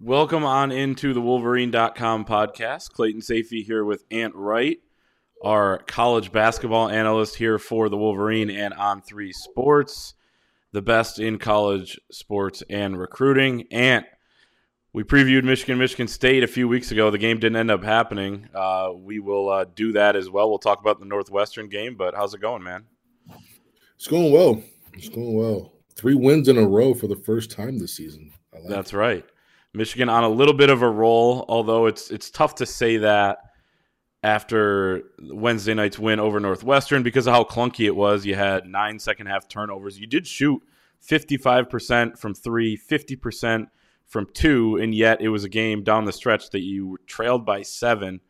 Welcome on into the Wolverine.com podcast. Clayton Sayfie here with Ant Wright, our college basketball analyst here for the Wolverine and On3 sports, the best in college sports and recruiting. Ant, we previewed Michigan, Michigan State a few weeks ago. The game didn't end up happening. Uh, we will uh, do that as well. We'll talk about the Northwestern game, but how's it going, man? It's going well. It's going well. Three wins in a row for the first time this season. Like That's it. right. Michigan on a little bit of a roll, although it's it's tough to say that after Wednesday night's win over Northwestern because of how clunky it was. You had nine second half turnovers. You did shoot 55% from three, 50% from two, and yet it was a game down the stretch that you trailed by seven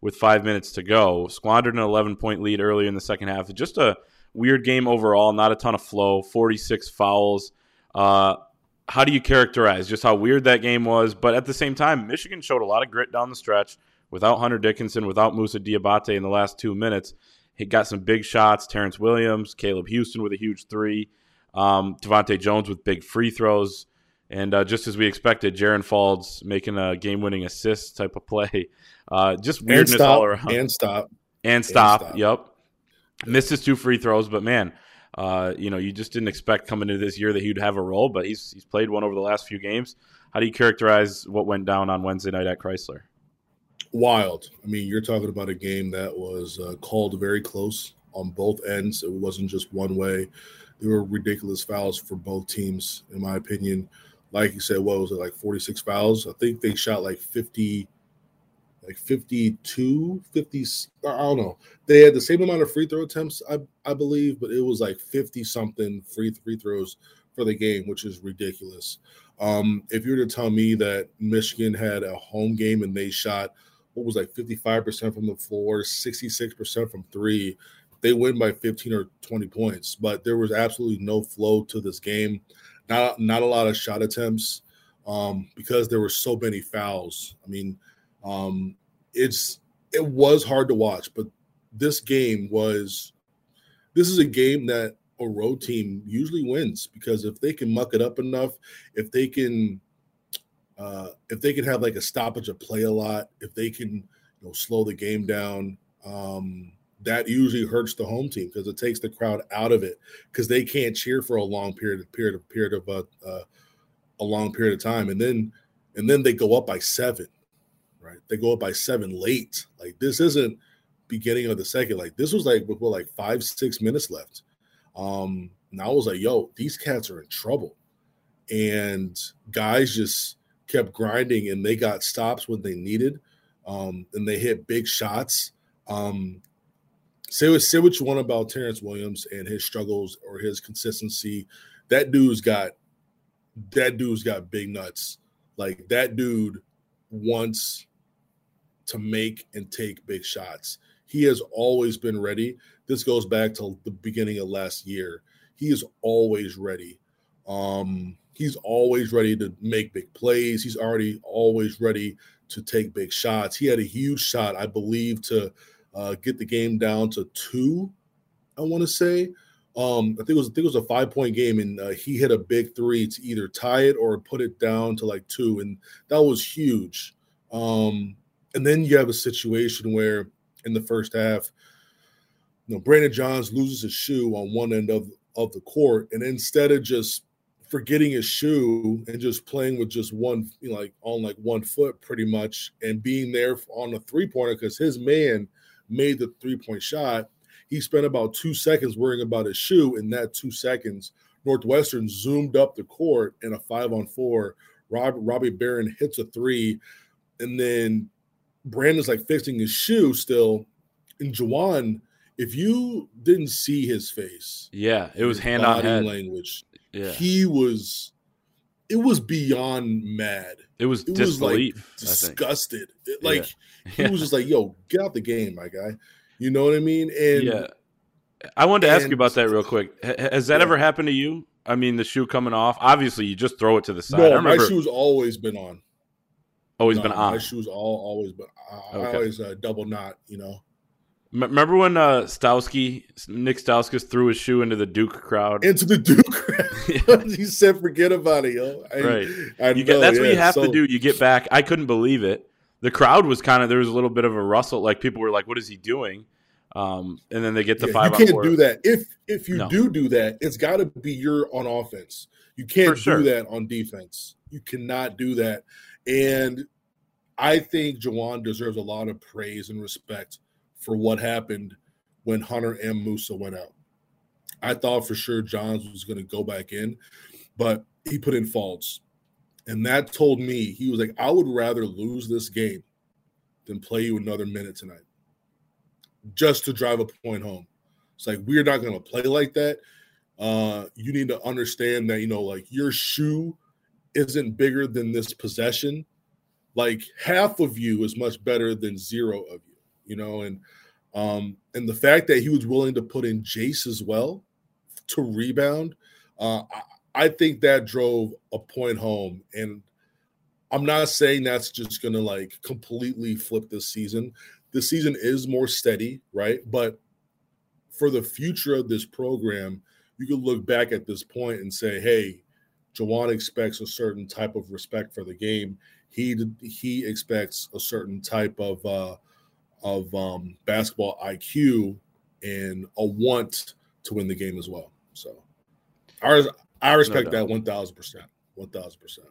with five minutes to go. Squandered an 11 point lead early in the second half. Just a weird game overall, not a ton of flow, 46 fouls. Uh, how do you characterize just how weird that game was? But at the same time, Michigan showed a lot of grit down the stretch without Hunter Dickinson, without Musa Diabate in the last two minutes. He got some big shots. Terrence Williams, Caleb Houston with a huge three, um, DeVante' Jones with big free throws. And uh, just as we expected, Jaron Faulds making a game-winning assist type of play. Uh, just weirdness all around. And stop. And stop. And stop. Yep. Missed his two free throws, but man, uh, you know, you just didn't expect coming into this year that he'd have a role, but he's he's played one over the last few games. How do you characterize what went down on Wednesday night at Crisler? Wild. I mean, you're talking about a game that was uh, called very close on both ends. It wasn't just one way. There were ridiculous fouls for both teams, in my opinion. Like you said, what was it like 46 fouls? I think they shot like 50 like 52, 50, I don't know. They had the same amount of free throw attempts, I, I believe, but it was like 50 something free free throws for the game, which is ridiculous. Um, if you were to tell me that Michigan had a home game and they shot what was like 55% from the floor, 66% from three, they win by 15 or 20 points. But there was absolutely no flow to this game. Not not a lot of shot attempts um, because there were so many fouls. I mean, um, it's it was hard to watch, but this game was this is a game that a road team usually wins because if they can muck it up enough, if they can uh, if they can have like a stoppage of play a lot, if they can you know slow the game down, um, that usually hurts the home team because it takes the crowd out of it because they can't cheer for a long period of period of period of uh, a long period of time, and then and then they go up by seven right? They go up by seven late. Like this isn't beginning of the second. Like this was like with what, like five, six minutes left. Um, and I was like, yo, these cats are in trouble. And guys just kept grinding and they got stops when they needed. Um, and they hit big shots. Um, say what say what you want about Terrence Williams and his struggles or his consistency. That dude's got that dude's got big nuts. Like that dude wants to make and take big shots. He has always been ready. This goes back to the beginning of last year. He is always ready. Um, he's always ready to make big plays. He's already always ready to take big shots. He had a huge shot, I believe, to uh, get the game down to two. I want to say. Um, I think it was I think it was a five point game, and uh, he hit a big three to either tie it or put it down to like two, and that was huge. Um, and then you have a situation where in the first half, you know, Brandon Johns loses his shoe on one end of, of the court. And instead of just forgetting his shoe and just playing with just one, you know, like on like one foot pretty much and being there on the three pointer because his man made the three point shot, he spent about two seconds worrying about his shoe. In that two seconds, Northwestern zoomed up the court in a five on four. Rob, Robbie Beran hits a three. And then Brandon's like fixing his shoe still. And Juwan, if you didn't see his face, yeah, it was hand on head language. Yeah, he was. It was beyond mad. It was it disbelief. Was like disgusted. It, like yeah. he was just like, "Yo, get out the game, my guy." You know what I mean? And yeah, I wanted to and, ask you about that real quick. Has that yeah. ever happened to you? I mean, the shoe coming off. Obviously, you just throw it to the side. No, my shoe's always been on. Always no, been on. My shoes all always been. I, okay. I always uh, double knot. You know. Remember when uh, Stowski, Nick Stauskas threw his shoe into the Duke crowd? Into the Duke crowd. he said, "Forget about it, yo." I, right. I you get, that's yeah, what you have so... to do. You get back. I couldn't believe it. The crowd was kind of there was a little bit of a rustle. Like people were like, "What is he doing?" Um, and then they get the yeah, five. You can't do that. If if you no. do do that, it's got to be your on offense. You can't sure. do that on defense. You cannot do that. And I think Juwan deserves a lot of praise and respect for what happened when Hunter and Musa went out. I thought for sure Johns was going to go back in, but he put in Faulds. And that told me he was like, I would rather lose this game than play you another minute tonight just to drive a point home. It's like, we're not going to play like that. Uh, you need to understand that, you know, like your shoe isn't bigger than this possession. Like half of you is much better than zero of you you know, and um, and the fact that he was willing to put in Jace as well to rebound, uh, I, I think that drove a point home. And I'm not saying that's just gonna like completely flip this season. The season is more steady, right? But for the future of this program, you can look back at this point and say, hey, Juwan expects a certain type of respect for the game. He he expects a certain type of uh, of um, basketball IQ and a want to win the game as well. So, I I respect no that one thousand percent, one thousand percent.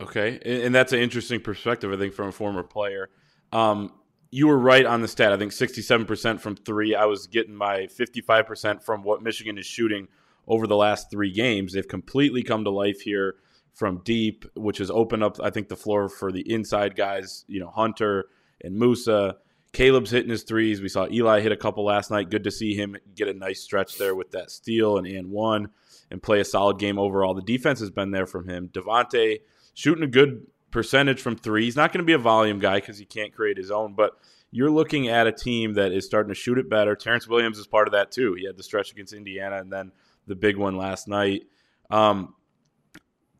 Okay, and that's an interesting perspective, I think, from a former player. Um, you were right on the stat. I think sixty-seven percent from three. I was getting my fifty-five percent from what Michigan is shooting over the last three games. They've completely come to life here from deep, which has opened up, I think, the floor for the inside guys. You know, Hunter and Musa. Caleb's hitting his threes. We saw Eli hit a couple last night. Good to see him get a nice stretch there with that steal and and one and play a solid game overall. The defense has been there from him. DeVante' shooting a good percentage from three. He's not going to be a volume guy because he can't create his own, but you're looking at a team that is starting to shoot it better. Terrence Williams is part of that too. He had the stretch against Indiana and then the big one last night. Um,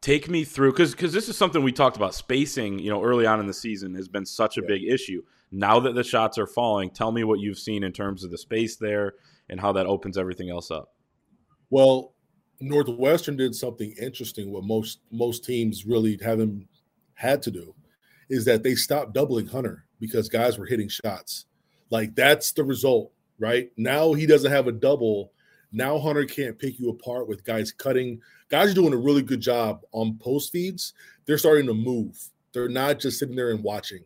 take me through because because this is something we talked about. Spacing you know early on in the season has been such a yeah. big issue. Now that the shots are falling tell me what you've seen in terms of the space there and how that opens everything else up. Well northwestern did something interesting what most most teams really haven't had to do is that they stopped doubling hunter because guys were hitting shots. Like that's the result right? Now he doesn't have a double. Now Hunter can't pick you apart with guys cutting. Guys are doing a really good job on post feeds. They're starting to move. They're not just sitting there and watching.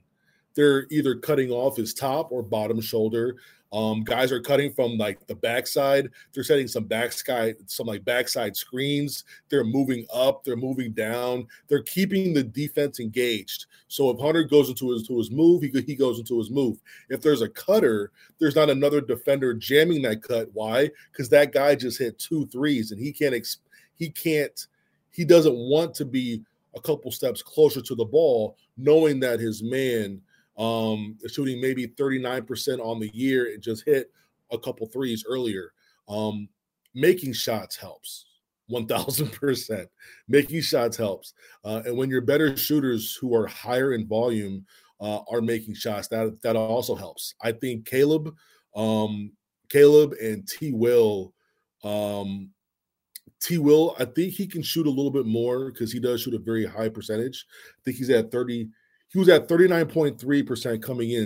They're either cutting off his top or bottom shoulder. Um, guys are cutting from like the backside. They're setting some backside, some like backside screens. They're moving up. They're moving down. They're keeping the defense engaged. So if Hunter goes into his to his move, he he goes into his move. If there's a cutter, there's not another defender jamming that cut. Why? Because that guy just hit two threes and he can't ex- he can't he doesn't want to be a couple steps closer to the ball, knowing that his man um, shooting maybe 39% on the year and just hit a couple threes earlier. Um, making shots helps 1000%. Making shots helps. Uh, and when you're better shooters who are higher in volume uh, are making shots, that, that also helps. I think Caleb, um, Caleb and T Will, um, T Will, I think he can shoot a little bit more because he does shoot a very high percentage. I think he's at 30, he was at 39.3% coming in,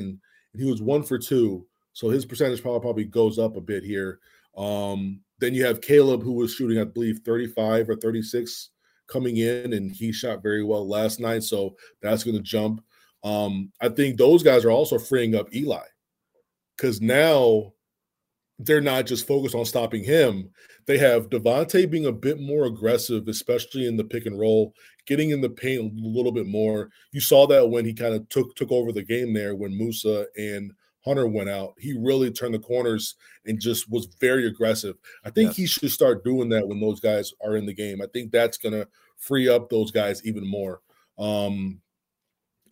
and he was one for two. So his percentage probably probably goes up a bit here. Um, then you have Caleb, who was shooting, I believe, 35 or 36 coming in, and he shot very well last night. So that's going to jump. Um, I think those guys are also freeing up Eli because now they're not just focused on stopping him. They have DeVante' being a bit more aggressive, especially in the pick and roll, getting in the paint a little bit more. You saw that when he kind of took took over the game there when Musa and Hunter went out. He really turned the corners and just was very aggressive. I think yes. he should start doing that when those guys are in the game. I think that's gonna free up those guys even more. Um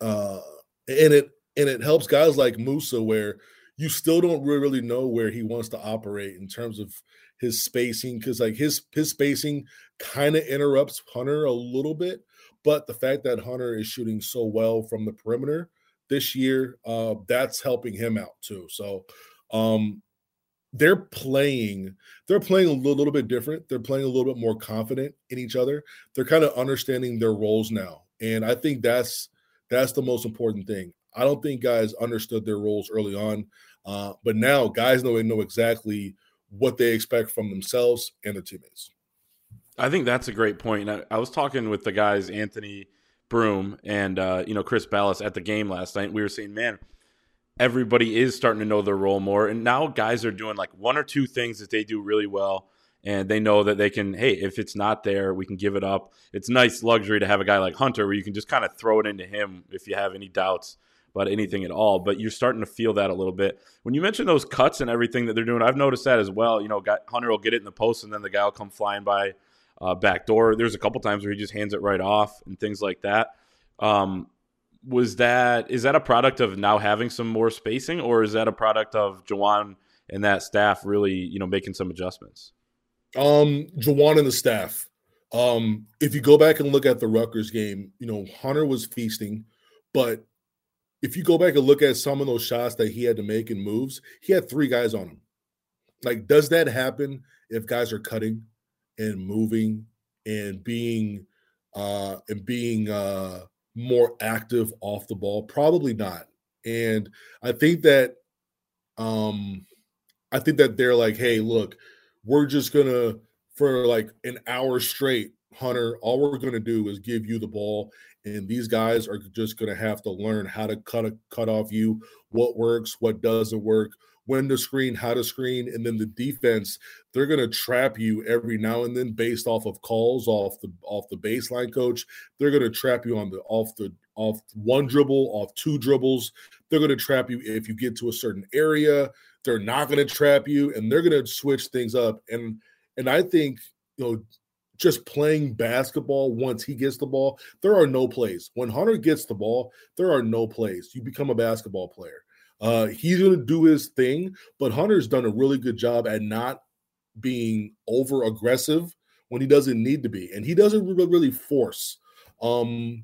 uh and it and it helps guys like Musa where you still don't really know where he wants to operate in terms of his spacing because like his his spacing kind of interrupts Hunter a little bit, but the fact that Hunter is shooting so well from the perimeter this year, uh, that's helping him out too. So um, they're playing they're playing a little, little, bit different. They're playing a little bit more confident in each other. They're kind of understanding their roles now and i think that's that's the most important thing i don't think guys understood their roles early on uh, but now guys know they know exactly what they expect from themselves and their teammates i think that's a great point i, I was talking with the guys anthony Broome and uh, you know chris Balas at the game last night we were saying man everybody is starting to know their role more. And now guys are doing like one or two things that they do really well. And they know that they can, hey, if it's not there, we can give it up. It's nice luxury to have a guy like Hunter where you can just kind of throw it into him if you have any doubts about anything at all. But you're starting to feel that a little bit. When you mention those cuts and everything that they're doing, I've noticed that as well. You know, Hunter will get it in the post and then the guy will come flying by uh, back door. There's a couple times where he just hands it right off and things like that. Um, was that is that a product of now having some more spacing, or is that a product of Juwan and that staff really, you know, making some adjustments? Um, Juwan and the staff. Um, if you go back and look at the Rutgers game, you know, Hunter was feasting, but if you go back and look at some of those shots that he had to make and moves, he had three guys on him. Like, does that happen if guys are cutting and moving and being uh and being uh more active off the ball? Probably not. And I think that um I think that they're like, hey, look, we're just gonna for like an hour straight, Hunter, all we're gonna do is give you the ball, and these guys are just gonna have to learn how to cut a, cut off you, what works, what doesn't work, when to screen, how to screen, and then the defense, they're going to trap you every now and then based off of calls off the off the baseline coach. They're going to trap you on the off the off one dribble, off two dribbles. They're going to trap you if you get to a certain area. They're not going to trap you, and they're going to switch things up. And and I think you know just playing basketball once he gets the ball, there are no plays. When Hunter gets the ball, there are no plays. You become a basketball player. Uh, he's going to do his thing, but Hunter's done a really good job at not being over aggressive when he doesn't need to be, and he doesn't really force. Um,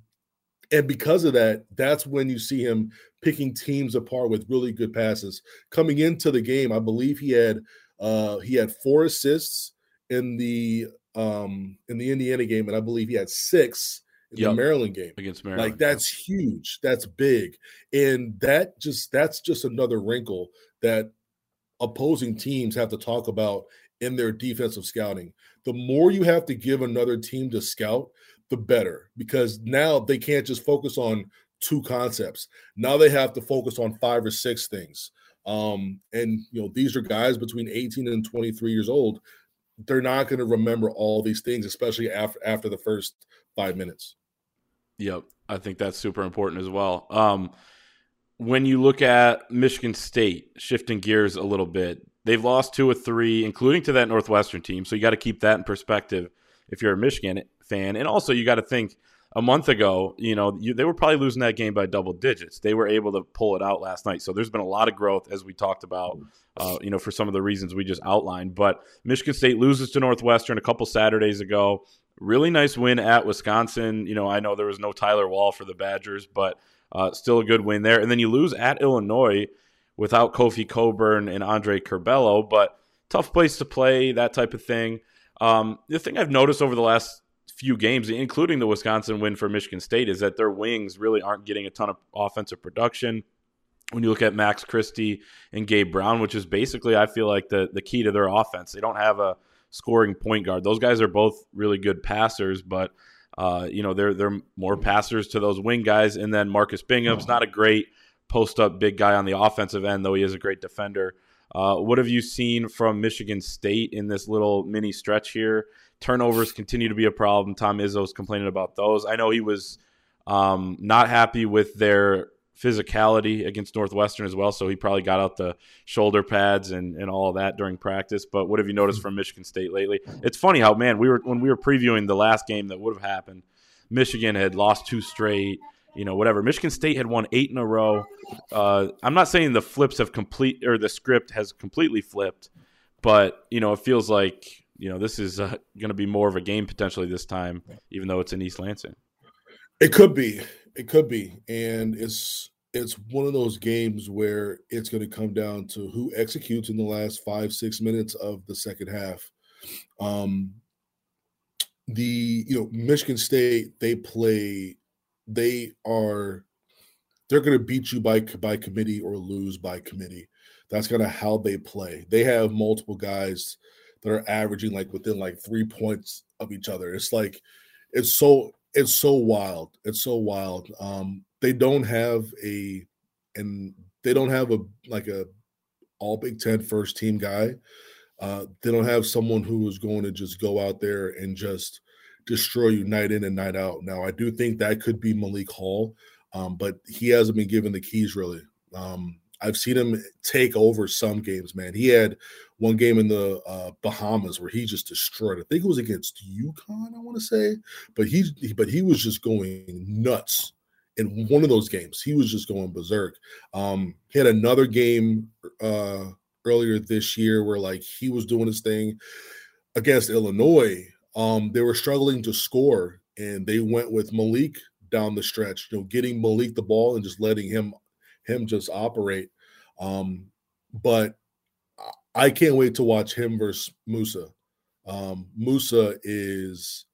and because of that, that's when you see him picking teams apart with really good passes. Coming into the game, I believe he had uh, he had four assists in the um, in the Indiana game, and I believe he had six in yep. the Maryland game against Maryland. Like that's huge. That's big. And that just that's just another wrinkle that opposing teams have to talk about in their defensive scouting. The more you have to give another team to scout, the better because now they can't just focus on two concepts. Now they have to focus on five or six things. Um, and you know, these are guys between 18 and 23 years old. They're not going to remember all these things, especially after after the first five minutes. Yep, I think that's super important as well. Um, when you look at Michigan State shifting gears a little bit, they've lost two or three, including to that Northwestern team. So you got to keep that in perspective if you're a Michigan fan, and also you got to think a month ago, you know, you, they were probably losing that game by double digits. They were able to pull it out last night. So there's been a lot of growth, as we talked about, uh, you know, for some of the reasons we just outlined. But Michigan State loses to Northwestern a couple Saturdays ago. Really nice win at Wisconsin. You know, I know there was no Tyler Wahl for the Badgers, but uh, still a good win there. And then you lose at Illinois without Kofi Cockburn and Andre Curbelo, but tough place to play, that type of thing. Um, the thing I've noticed over the last few games, including the Wisconsin win for Michigan State, is that their wings really aren't getting a ton of offensive production. When you look at Max Christie and Gabe Brown, which is basically, I feel like the the key to their offense, they don't have a scoring point guard. Those guys are both really good passers, but uh, you know they're they're more passers to those wing guys. And then Marcus Bingham's not a great post up big guy on the offensive end, though he is a great defender. Uh, what have you seen from Michigan State in this little mini stretch here? Turnovers continue to be a problem. Tom Izzo's complaining about those. I know he was um, not happy with their physicality against Northwestern as well. So he probably got out the shoulder pads and, and all of that during practice. But what have you noticed from Michigan State lately? It's funny how man we were when we were previewing the last game that would have happened. Michigan had lost two straight. You know, whatever. Michigan State had won eight in a row. Uh, I'm not saying the flips have complete or the script has completely flipped, but you know, it feels like you know this is uh, going to be more of a game potentially this time, even though it's in East Lansing. It could be. It could be, and it's it's one of those games where it's going to come down to who executes in the last five six minutes of the second half. Um, the you know Michigan State they play they are they're going to beat you by by committee or lose by committee. That's kind of how they play. They have multiple guys that are averaging like within like three points of each other. It's like it's so it's so wild. It's so wild. Um, they don't have a and they don't have a like a all Big Ten first team guy. Uh, they don't have someone who is going to just go out there and just destroy you night in and night out. Now, I do think that could be Malik Hall, um, but he hasn't been given the keys really. Um, I've seen him take over some games, man. He had one game in the uh, Bahamas where he just destroyed. I think it was against UConn, I want to say, but he but he was just going nuts in one of those games. He was just going berserk. Um, he had another game uh, earlier this year where like he was doing his thing against Illinois. Um, they were struggling to score, and they went with Malik down the stretch. You know, getting Malik the ball and just letting him him just operate. Um, but I can't wait to watch him versus Musa. Um, Musa is,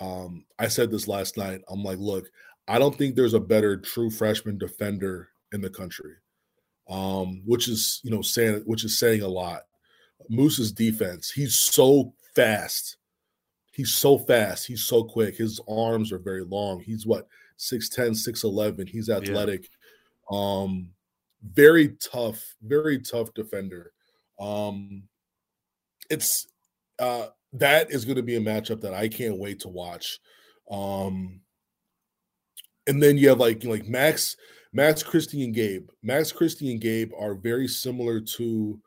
um, I said this last night. I'm like, look, I don't think there's a better true freshman defender in the country, um, which is you know saying which is saying a lot. Musa's defense, he's so fast. He's so fast. He's so quick. His arms are very long. He's what 6'10, 6'11. He's athletic. Yeah. Um, very tough, very tough defender. Um, it's uh, that is going to be a matchup that I can't wait to watch. Um, and then you have like like Max, Max Christie and Gabe. Max Christie and Gabe are very similar to.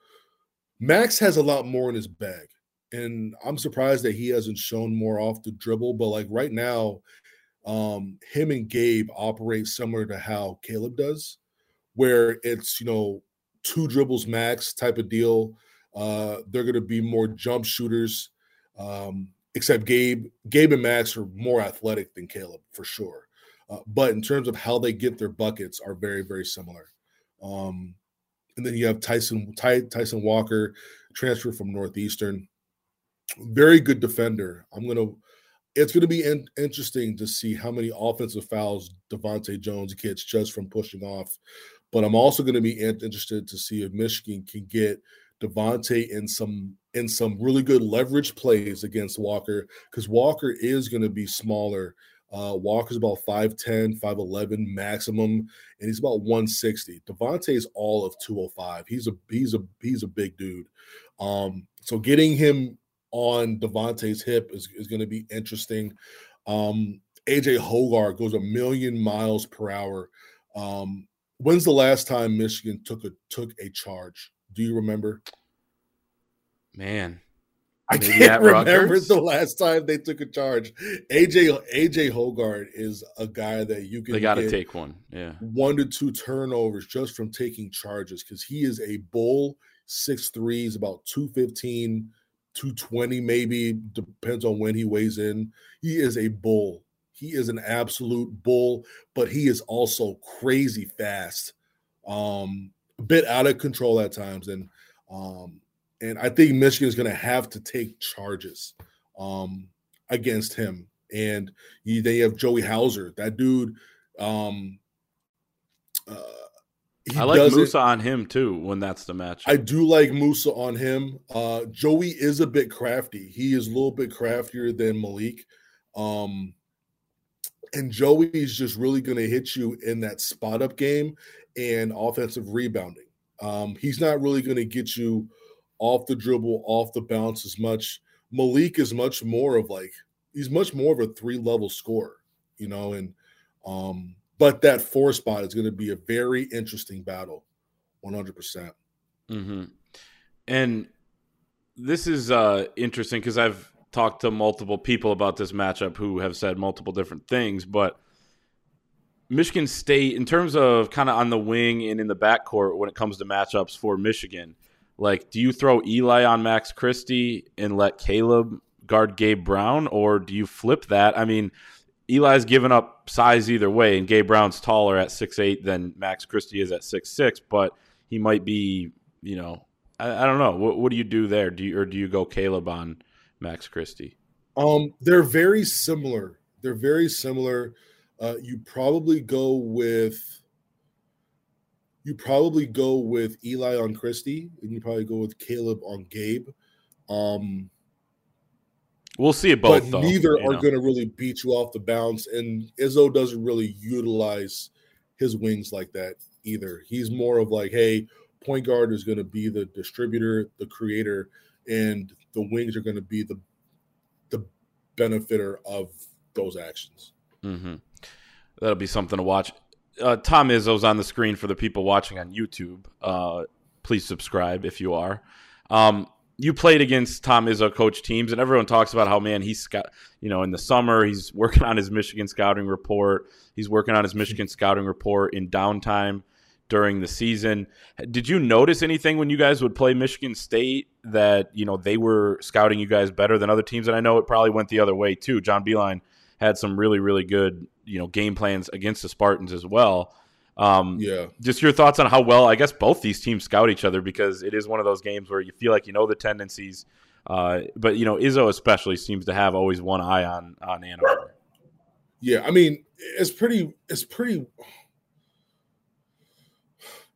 Max has a lot more in his bag, and I'm surprised that he hasn't shown more off the dribble. But like right now, um, him and Gabe operate similar to how Caleb does where it's you know two dribbles max type of deal. Uh, they're going to be more jump shooters. Um, except Gabe, Gabe and Max are more athletic than Caleb for sure. Uh, but in terms of how they get their buckets, are very very similar. Um, and then you have Tyson Ty, Tyson Walker, transfer from Northeastern, very good defender. I'm gonna. It's going to be in, interesting to see how many offensive fouls DeVante' Jones gets just from pushing off but I'm also going to be interested to see if Michigan can get DeVante in some in some really good leverage plays against Walker because Walker is going to be smaller. Uh, Walker's about 5'10, 5'11 maximum, and he's about 160. DeVante is all of 205. He's a he's a he's a big dude. Um, so getting him on DeVante's hip is, is going to be interesting. Um, AJ Hoggard goes a million miles per hour. Um, When's the last time Michigan took a took a charge? Do you remember? Man, I can't remember the last time they took a charge. AJ AJ Hoggard is a guy that you can. They got to take one. Yeah, one to two turnovers just from taking charges because he is a bull. Six threes, about 215, 220 maybe depends on when he weighs in. He is a bull he is an absolute bull, but he is also crazy fast. Um, a bit out of control at times, and um, and I think Michigan is going to have to take charges um, against him. And you, they have Joey Hauser, that dude. Um, uh, I like Musa on him too when that's the match. I do like Musa on him. Uh, Joey is a bit crafty. He is a little bit craftier than Malik. Um, and Joey's just really going to hit you in that spot up game and offensive rebounding. Um, he's not really going to get you off the dribble, off the bounce as much. Malik is much more of like he's much more of a three level scorer, you know, and um, but that four spot is going to be a very interesting battle, one hundred percent. Mm-hmm. And this is uh, interesting because I've talked to multiple people about this matchup who have said multiple different things, but Michigan State, in terms of kind of on the wing and in the backcourt when it comes to matchups for Michigan, like, do you throw Eli on Max Christie and let Caleb guard Gabe Brown, or do you flip that? I mean, Eli's given up size either way, and Gabe Brown's taller at six eight than Max Christie is at six six, but he might be, you know, I, I don't know. What, what do you do there? Do you or do you go Caleb on Max Christie? Um, they're very similar. They're very similar. Uh, you probably go with you probably go with Eli on Christie, and you probably go with Caleb on Gabe. Um, we'll see it both. But though, neither are going to really beat you off the bounce, and Izzo doesn't really utilize his wings like that either. He's more of like, hey, point guard is going to be the distributor, the creator, and the wings are going to be the the benefiter of those actions. Mm-hmm. That'll be something to watch. Uh, Tom Izzo's on the screen for the people watching on YouTube. Uh, please subscribe if you are. Um, you played against Tom Izzo coach teams, and everyone talks about how man he's got you know in the summer he's working on his Michigan scouting report. He's working on his Michigan scouting report in downtime during the season. Did you notice anything when you guys would play Michigan State that you know they were scouting you guys better than other teams? And I know it probably went the other way too. John Beilein had some really really good you know game plans against the Spartans as well. Um, yeah. Just your thoughts on how well I guess both these teams scout each other because it is one of those games where you feel like you know the tendencies, uh, but you know Izzo especially seems to have always one eye on on Ann Arbor. Yeah, I mean it's pretty. It's pretty.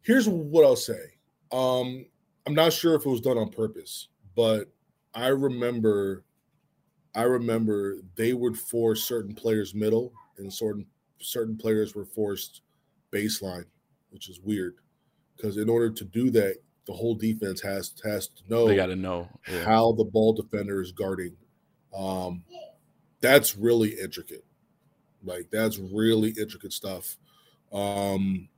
Here's what I'll say. Um, I'm not sure if it was done on purpose, but I remember, I remember they would force certain players middle, and certain certain players were forced baseline, which is weird because in order to do that, the whole defense has has to know they got to know yeah. how the ball defender is guarding. Um, that's really intricate. Like that's really intricate stuff. Um,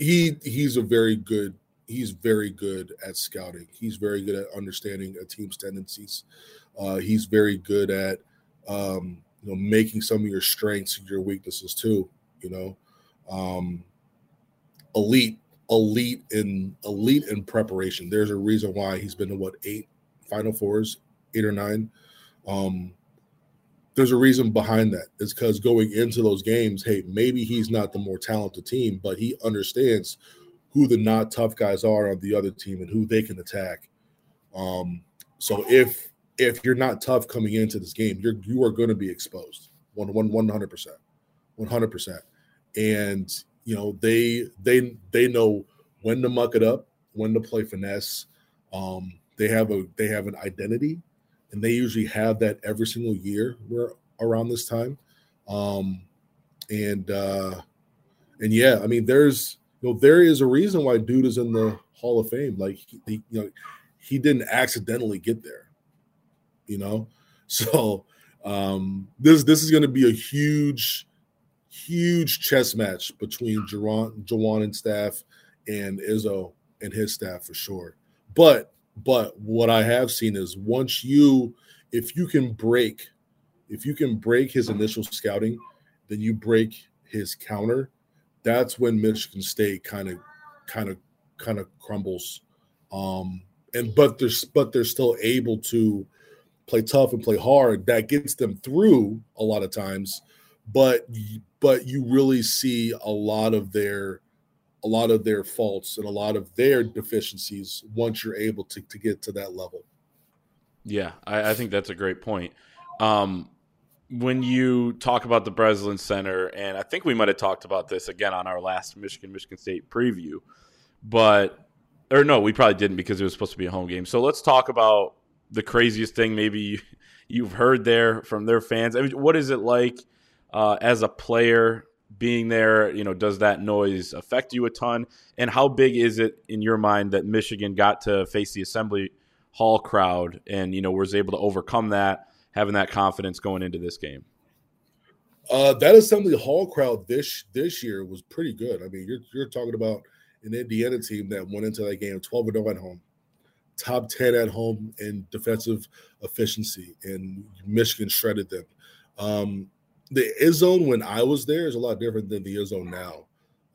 he he's a very good he's very good at scouting. He's very good at understanding a team's tendencies. Uh, he's very good at um, you know making some of your strengths your weaknesses too. You know, um, elite, elite in elite in preparation. There's a reason why he's been to what eight Final Fours, eight or nine. Um, there's a reason behind that. It's because going into those games, hey, maybe he's not the more talented team, but he understands who the not tough guys are on the other team and who they can attack. Um, so if if you're not tough coming into this game, you're you are going to be exposed one one one hundred percent, one hundred percent and you know they they they know when to muck it up, when to play finesse. Um, they have a they have an identity, and they usually have that every single year. We're around this time, um, and uh, and yeah, I mean, there's you know there is a reason why dude is in the Hall of Fame. Like he, you know, he didn't accidentally get there, you know. So um, this this is going to be a huge huge chess match between Juwan, Juwan and staff and Izzo and his staff for sure. But but what I have seen is once you if you can break if you can break his initial scouting, then you break his counter. That's when Michigan State kind of kind of kind of crumbles. Um and but they're but they're still able to play tough and play hard. That gets them through a lot of times but but you really see a lot of their a lot of their faults and a lot of their deficiencies once you're able to, to get to that level. Yeah, I, I think that's a great point. Um, when you talk about the Breslin Center, and I think we might have talked about this again on our last Michigan Michigan State preview, but or no, we probably didn't because it was supposed to be a home game. So let's talk about the craziest thing maybe you've heard there from their fans. I mean, what is it like? uh, as a player being there, you know, does that noise affect you a ton? And how big is it in your mind that Michigan got to face the Assembly Hall crowd and you know was able to overcome that, having that confidence going into this game? Uh, that Assembly Hall crowd this this year was pretty good. I mean, you're you're talking about an Indiana team that went into that game 12 0 at home, top 10 at home in defensive efficiency, and Michigan shredded them. Um, the Izzone when I was there is a lot different than the Izzone now.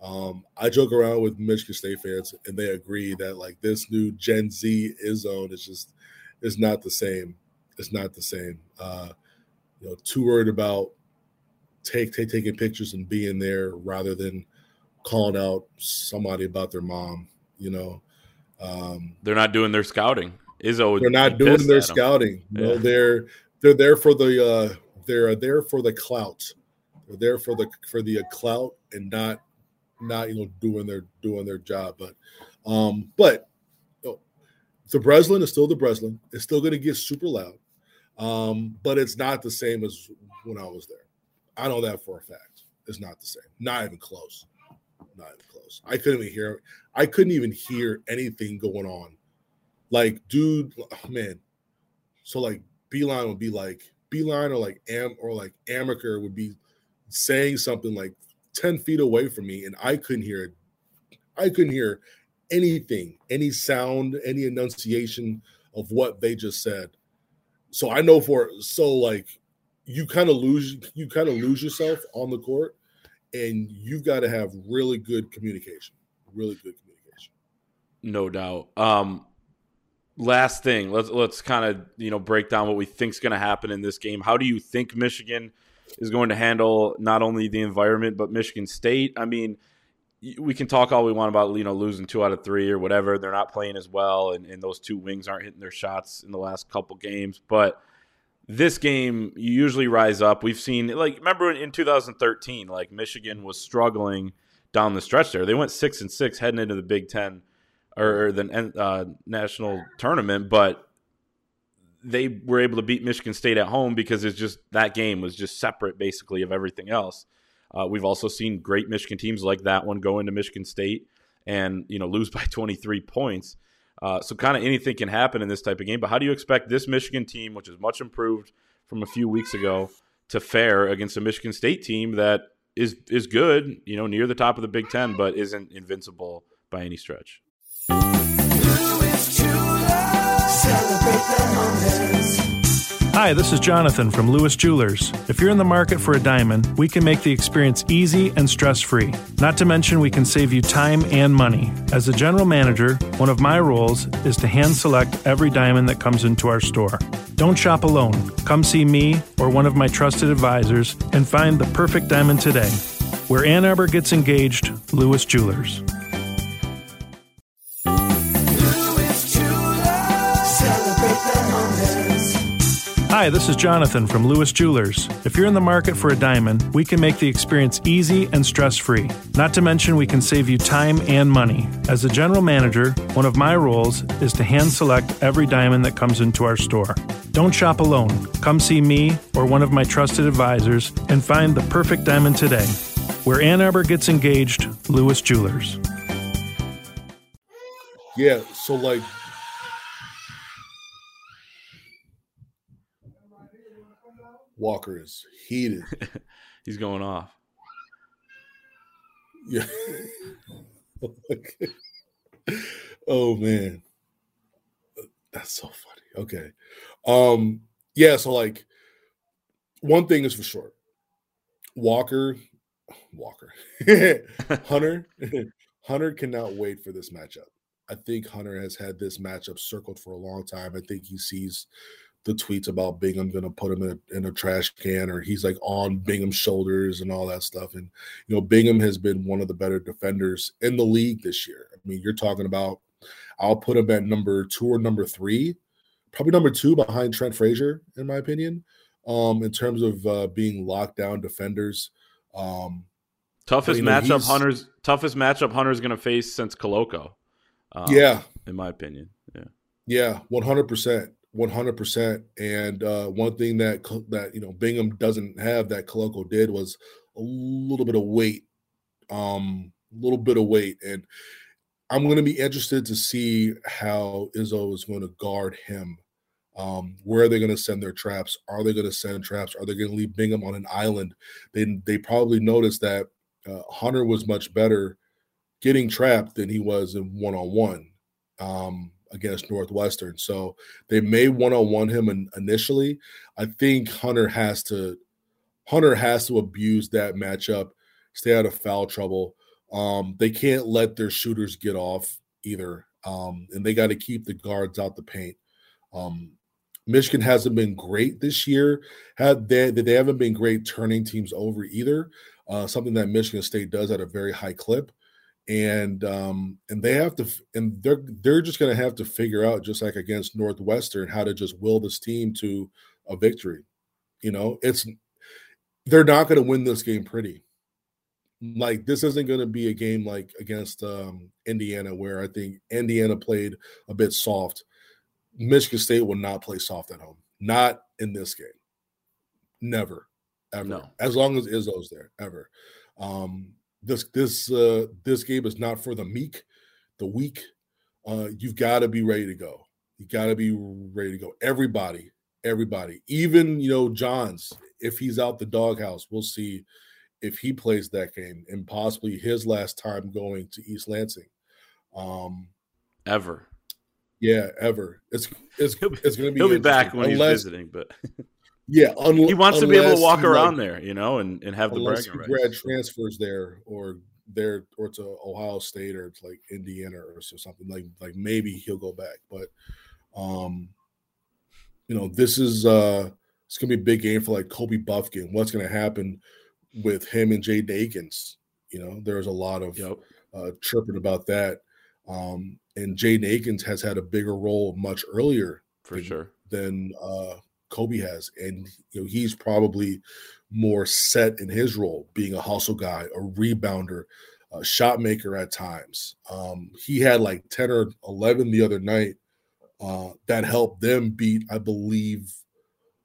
Um, I joke around with Michigan State fans, and they agree that like this new Gen Z Izzone is just is not the same. It's not the same. Uh, you know, too worried about take, take taking pictures and being there rather than calling out somebody about their mom. You know, um, they're not doing their scouting. Izzo, they're not doing their scouting. Yeah. No, they're they're there for the uh, they're there for the clout. They're there for the for the uh, clout and not not you know doing their doing their job. But um, but oh, the Breslin is still the Breslin. It's still going to get super loud, um, but it's not the same as when I was there. I know that for a fact. It's not the same. Not even close. Not even close. I couldn't even hear. I couldn't even hear anything going on. Like, dude, oh, man. So like, Beilein would be like Beilein or like Am or like Amaker would be saying something like 10 feet away from me, and I couldn't hear it. I couldn't hear anything, any sound, any enunciation of what they just said. So I know for so like you kind of lose you kind of lose yourself on the court and you've got to have really good communication really good communication no doubt um last thing let's let's kind of you know break down what we think is going to happen in this game how do you think michigan is going to handle not only the environment but michigan state i mean we can talk all we want about you know losing two out of three or whatever they're not playing as well and, and those two wings aren't hitting their shots in the last couple games but this game you usually rise up. We've seen like remember in 2013, like Michigan was struggling down the stretch there. They went six and six heading into the Big Ten or, the uh, national tournament, but they were able to beat Michigan State at home because it's just that game was just separate basically of everything else. Uh, we've also seen great Michigan teams like that one go into Michigan State and you know lose by 23 points. Uh, so kind of anything can happen in this type of game. But how do you expect this Michigan team, which is much improved from a few weeks ago, to fare against a Michigan State team that is is good, you know, near the top of the Big Ten, but isn't invincible by any stretch? Hi, this is Jonathan from Lewis Jewelers. If you're in the market for a diamond, we can make the experience easy and stress free. Not to mention, we can save you time and money. As a general manager, one of my roles is to hand select every diamond that comes into our store. Don't shop alone. Come see me or one of my trusted advisors and find the perfect diamond today. Where Ann Arbor gets engaged, Lewis Jewelers. Hi, this is Jonathan from Lewis Jewelers. If you're in the market for a diamond, we can make the experience easy and stress free. Not to mention, we can save you time and money. As a general manager, one of my roles is to hand select every diamond that comes into our store. Don't shop alone. Come see me or one of my trusted advisors and find the perfect diamond today. Where Ann Arbor gets engaged, Lewis Jewelers. Yeah, so like Walker is heated. He's going off. Yeah. oh man. That's so funny. Okay. Um yeah, so like one thing is for sure. Walker Walker. Hunter Hunter cannot wait for this matchup. I think Hunter has had this matchup circled for a long time. I think he sees the tweets about Bingham going to put him in a, in a, trash can or he's like on Bingham's shoulders and all that stuff. And, you know, Bingham has been one of the better defenders in the league this year. I mean, you're talking about, I'll put him at number two or number three, probably number two behind Trent Frazier, in my opinion, um, in terms of uh, being lockdown defenders. Um, toughest matchup Hunter's toughest matchup Hunter's going to face since Koloko. Um, yeah, in my opinion. Yeah. Yeah, one hundred percent. One hundred percent. And uh, one thing that that you know Bingham doesn't have that Koloko did was a little bit of weight, um, a little bit of weight, and I'm going to be interested to see how Izzo is going to guard him. Um, where are they going to send their traps? Are they going to send traps? Are they going to leave Bingham on an island? They they probably noticed that uh, Hunter was much better getting trapped than he was in one on one against Northwestern. So they may one on one him in, initially. I think Hunter has to Hunter has to abuse that matchup, stay out of foul trouble. Um, they can't let their shooters get off either, um, and they got to keep the guards out the paint. Um, Michigan hasn't been great this year. Had they they haven't been great turning teams over either. Uh, something that Michigan State does at a very high clip, and um, and they have to and they're they're just going to have to figure out just like against Northwestern how to just will this team to a victory. You know, it's they're not going to win this game pretty. Like this isn't going to be a game like against um, Indiana where I think Indiana played a bit soft Michigan State will not play soft at home. Not in this game. Never. Ever. No. As long as Izzo's there, ever. Um, this this uh this game is not for the meek, the weak. Uh, you've got to be ready to go. You got to be ready to go. Everybody, everybody, even you know Johns, if he's out the doghouse, we'll see if he plays that game and possibly his last time going to East Lansing. Um, ever. Yeah, ever. It's it's it's going to be. He'll be back when unless, he's visiting, but yeah, un- he wants to be able to walk around like, there, you know, and, and have the bragging rights. Grad transfers there, or there, or to Ohio State, or to like Indiana, or so something like like maybe he'll go back, but um, you know, this is uh, it's going to be a big game for like Kobe Bufkin. What's going to happen with him and Jay Akins? You know, there's a lot of yep. uh, chirping about that. Um, and Jay Akins has had a bigger role much earlier for than, sure than uh, Kobe has, and you know he's probably more set in his role, being a hustle guy, a rebounder, a shot maker at times. Um, he had like ten or eleven the other night uh, that helped them beat, I believe.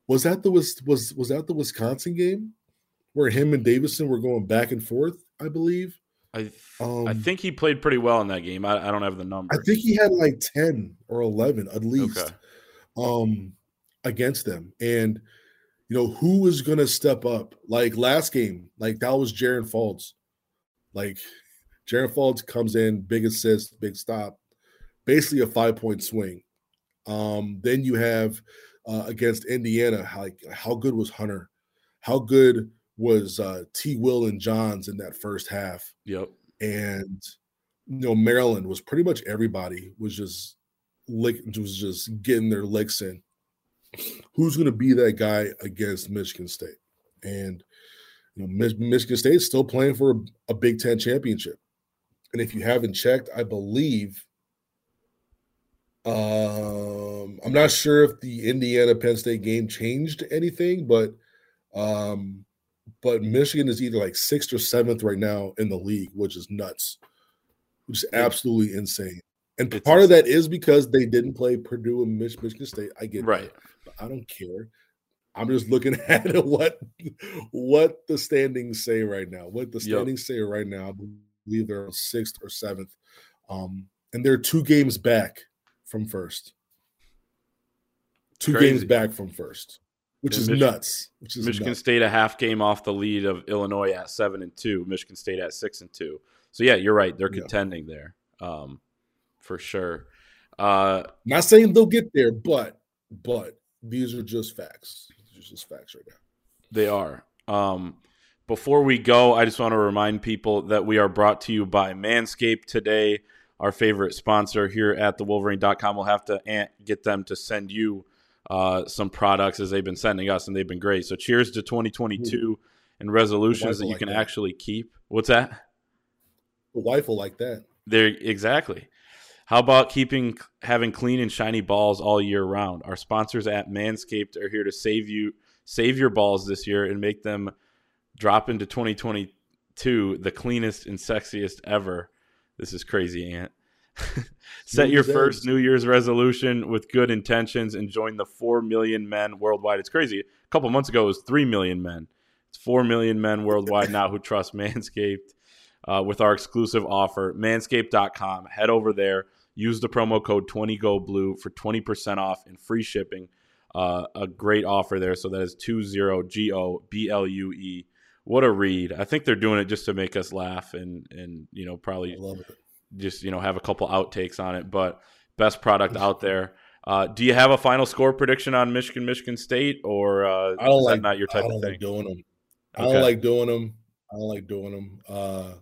Was that the was was was that the Wisconsin game where him and Davison were going back and forth? I believe. I th- um, I think he played pretty well in that game. I, I don't have the number. I think he had like ten or eleven at least, okay. um, against them. And you know who is going to step up? Like last game, like that was Jaron Faulds. Like Jaron Faulds comes in, big assist, big stop, basically a five point swing. Um, then you have uh, against Indiana, like how good was Hunter? How good was uh, T. Will and Johns in that first half. Yep. And you know Maryland was pretty much everybody was just lick was just getting their licks in. Who's going to be that guy against Michigan State? And you know Michigan State is still playing for a, a Big Ten championship. And if you haven't checked, I believe um, I'm not sure if the Indiana Penn State game changed anything, but um, but Michigan is either like sixth or seventh right now in the league, which is nuts, which is absolutely insane. And part of that is because they didn't play Purdue and Michigan State. I get right, but I don't care. I'm just looking at what what the standings say right now. What the standings yep. say right now, I believe they're sixth or seventh, um, and they're two games back from first. Two Crazy. games back from first which is nuts. Which is Michigan nuts. State a half game off the lead of Illinois at seven and two. Michigan State at six and two. So yeah, you're right. They're contending yeah. there, um, for sure. Uh, Not saying they'll get there, but but these are just facts. These are just facts right now. They are. Um, before we go, I just want to remind people that we are brought to you by Manscaped today, our favorite sponsor here at the Wolverine.com. We'll have to get them to send you uh, some products as they've been sending us, and they've been great. So cheers to 2022 and resolutions that you like can that. actually keep. What's that? The wife will like that. There, exactly. How about keeping having clean and shiny balls all year round? Our sponsors at Manscaped are here to save you save your balls this year and make them drop into 2022 the cleanest and sexiest ever. This is crazy, Ant. Set your first New Year's resolution with good intentions and join the 4 million men worldwide. It's crazy. A couple months ago, it was 3 million men. It's 4 million men worldwide now who trust Manscaped uh, with our exclusive offer, manscaped.com. Head over there. Use the promo code 20GoBlue for 20% off and free shipping. Uh, a great offer there. So that is 20 G O B L U E. What a read. I think they're doing it just to make us laugh and, and you know, probably just you know have a couple outtakes on it. But best product out there. Uh, do you have a final score prediction on Michigan, Michigan State, or uh, I don't like not your type I don't of thing? Like doing them. I don't like doing them. I don't like doing them. Uh,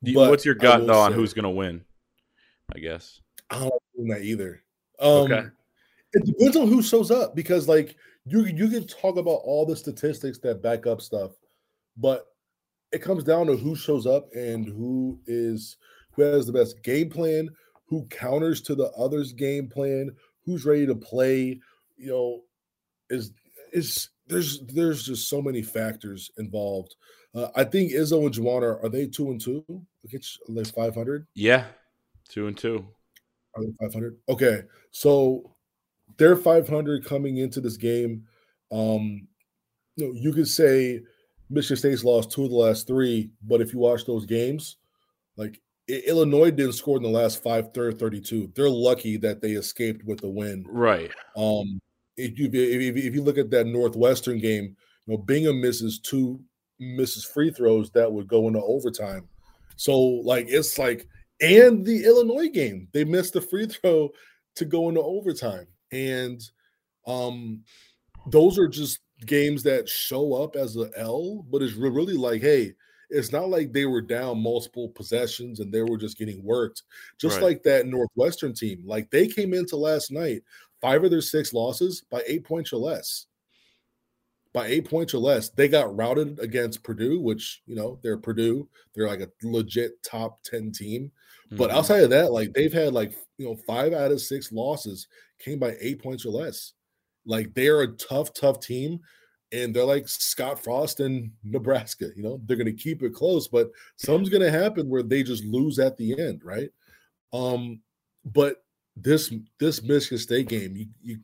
you, what's your gut though on who's going to win? I guess I don't like doing that either. Um, okay. it depends on who shows up because like you you can talk about all the statistics that back up stuff, but it comes down to who shows up and who is who has the best game plan, who counters to the other's game plan, who's ready to play. You know, is is there's there's just so many factors involved. Uh, I think Izzo and Juwan are, are they two and two against like five hundred? Yeah, two and two. Are they five hundred? Okay, so they're five hundred coming into this game. Um, you know, you could say Michigan State's lost two of the last three, but if you watch those games, like Illinois didn't score in the last five, third 32. They're lucky that they escaped with the win. Right. Um, if you if, if you look at that Northwestern game, you know Bingham misses two misses free throws that would go into overtime. So like it's like and the Illinois game, they missed the free throw to go into overtime. And um those are just games that show up as a L, but it's really like, hey, it's not like they were down multiple possessions and they were just getting worked. Just right. like that Northwestern team, like they came into last night five of their six losses by eight points or less. By eight points or less, they got routed against Purdue, which you know they're Purdue. They're like a legit top ten team. Mm-hmm. But outside of that, like they've had like you know five out of six losses came by eight points or less. Like they're a tough, tough team, and they're like Scott Frost in Nebraska. You know they're going to keep it close, but something's going to happen where they just lose at the end, right? Um, but this this Michigan State game, you you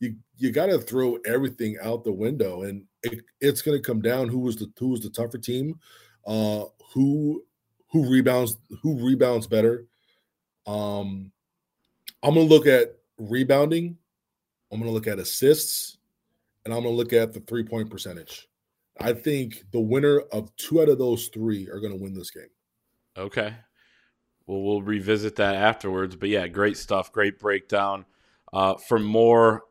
you you got to throw everything out the window, and it, it's going to come down who was the who was the tougher team, uh, who who rebounds who rebounds better. Um, I'm going to look at rebounding. I'm going to look at assists, and I'm going to look at the three point percentage. I think the winner of two out of those three are going to win this game. Okay well, we'll revisit that afterwards. But yeah, great stuff, great breakdown. Uh, for more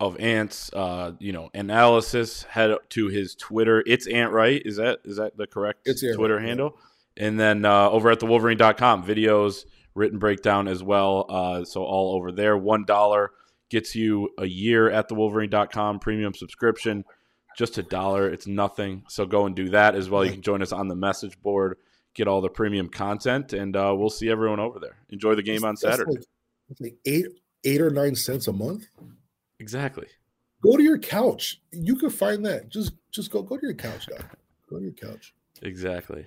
of Ant's, uh, you know, analysis, head to his Twitter. It's Ant, right? Is that is that the correct it's Twitter right, handle? Yeah. And then uh, over at the Wolverine.com, videos, written breakdown as well. Uh, so all over there. One dollar gets you a year at the Wolverine.com premium subscription. Just a dollar. It's nothing. So go and do that as well. You can join us on the message board get all the premium content, and uh, we'll see everyone over there. Enjoy the game on Saturday. Like, like eight, eight or nine cents a month. Exactly. Go to your couch. You can find that. Just, just go, go to your couch, guy. Go to your couch. Exactly.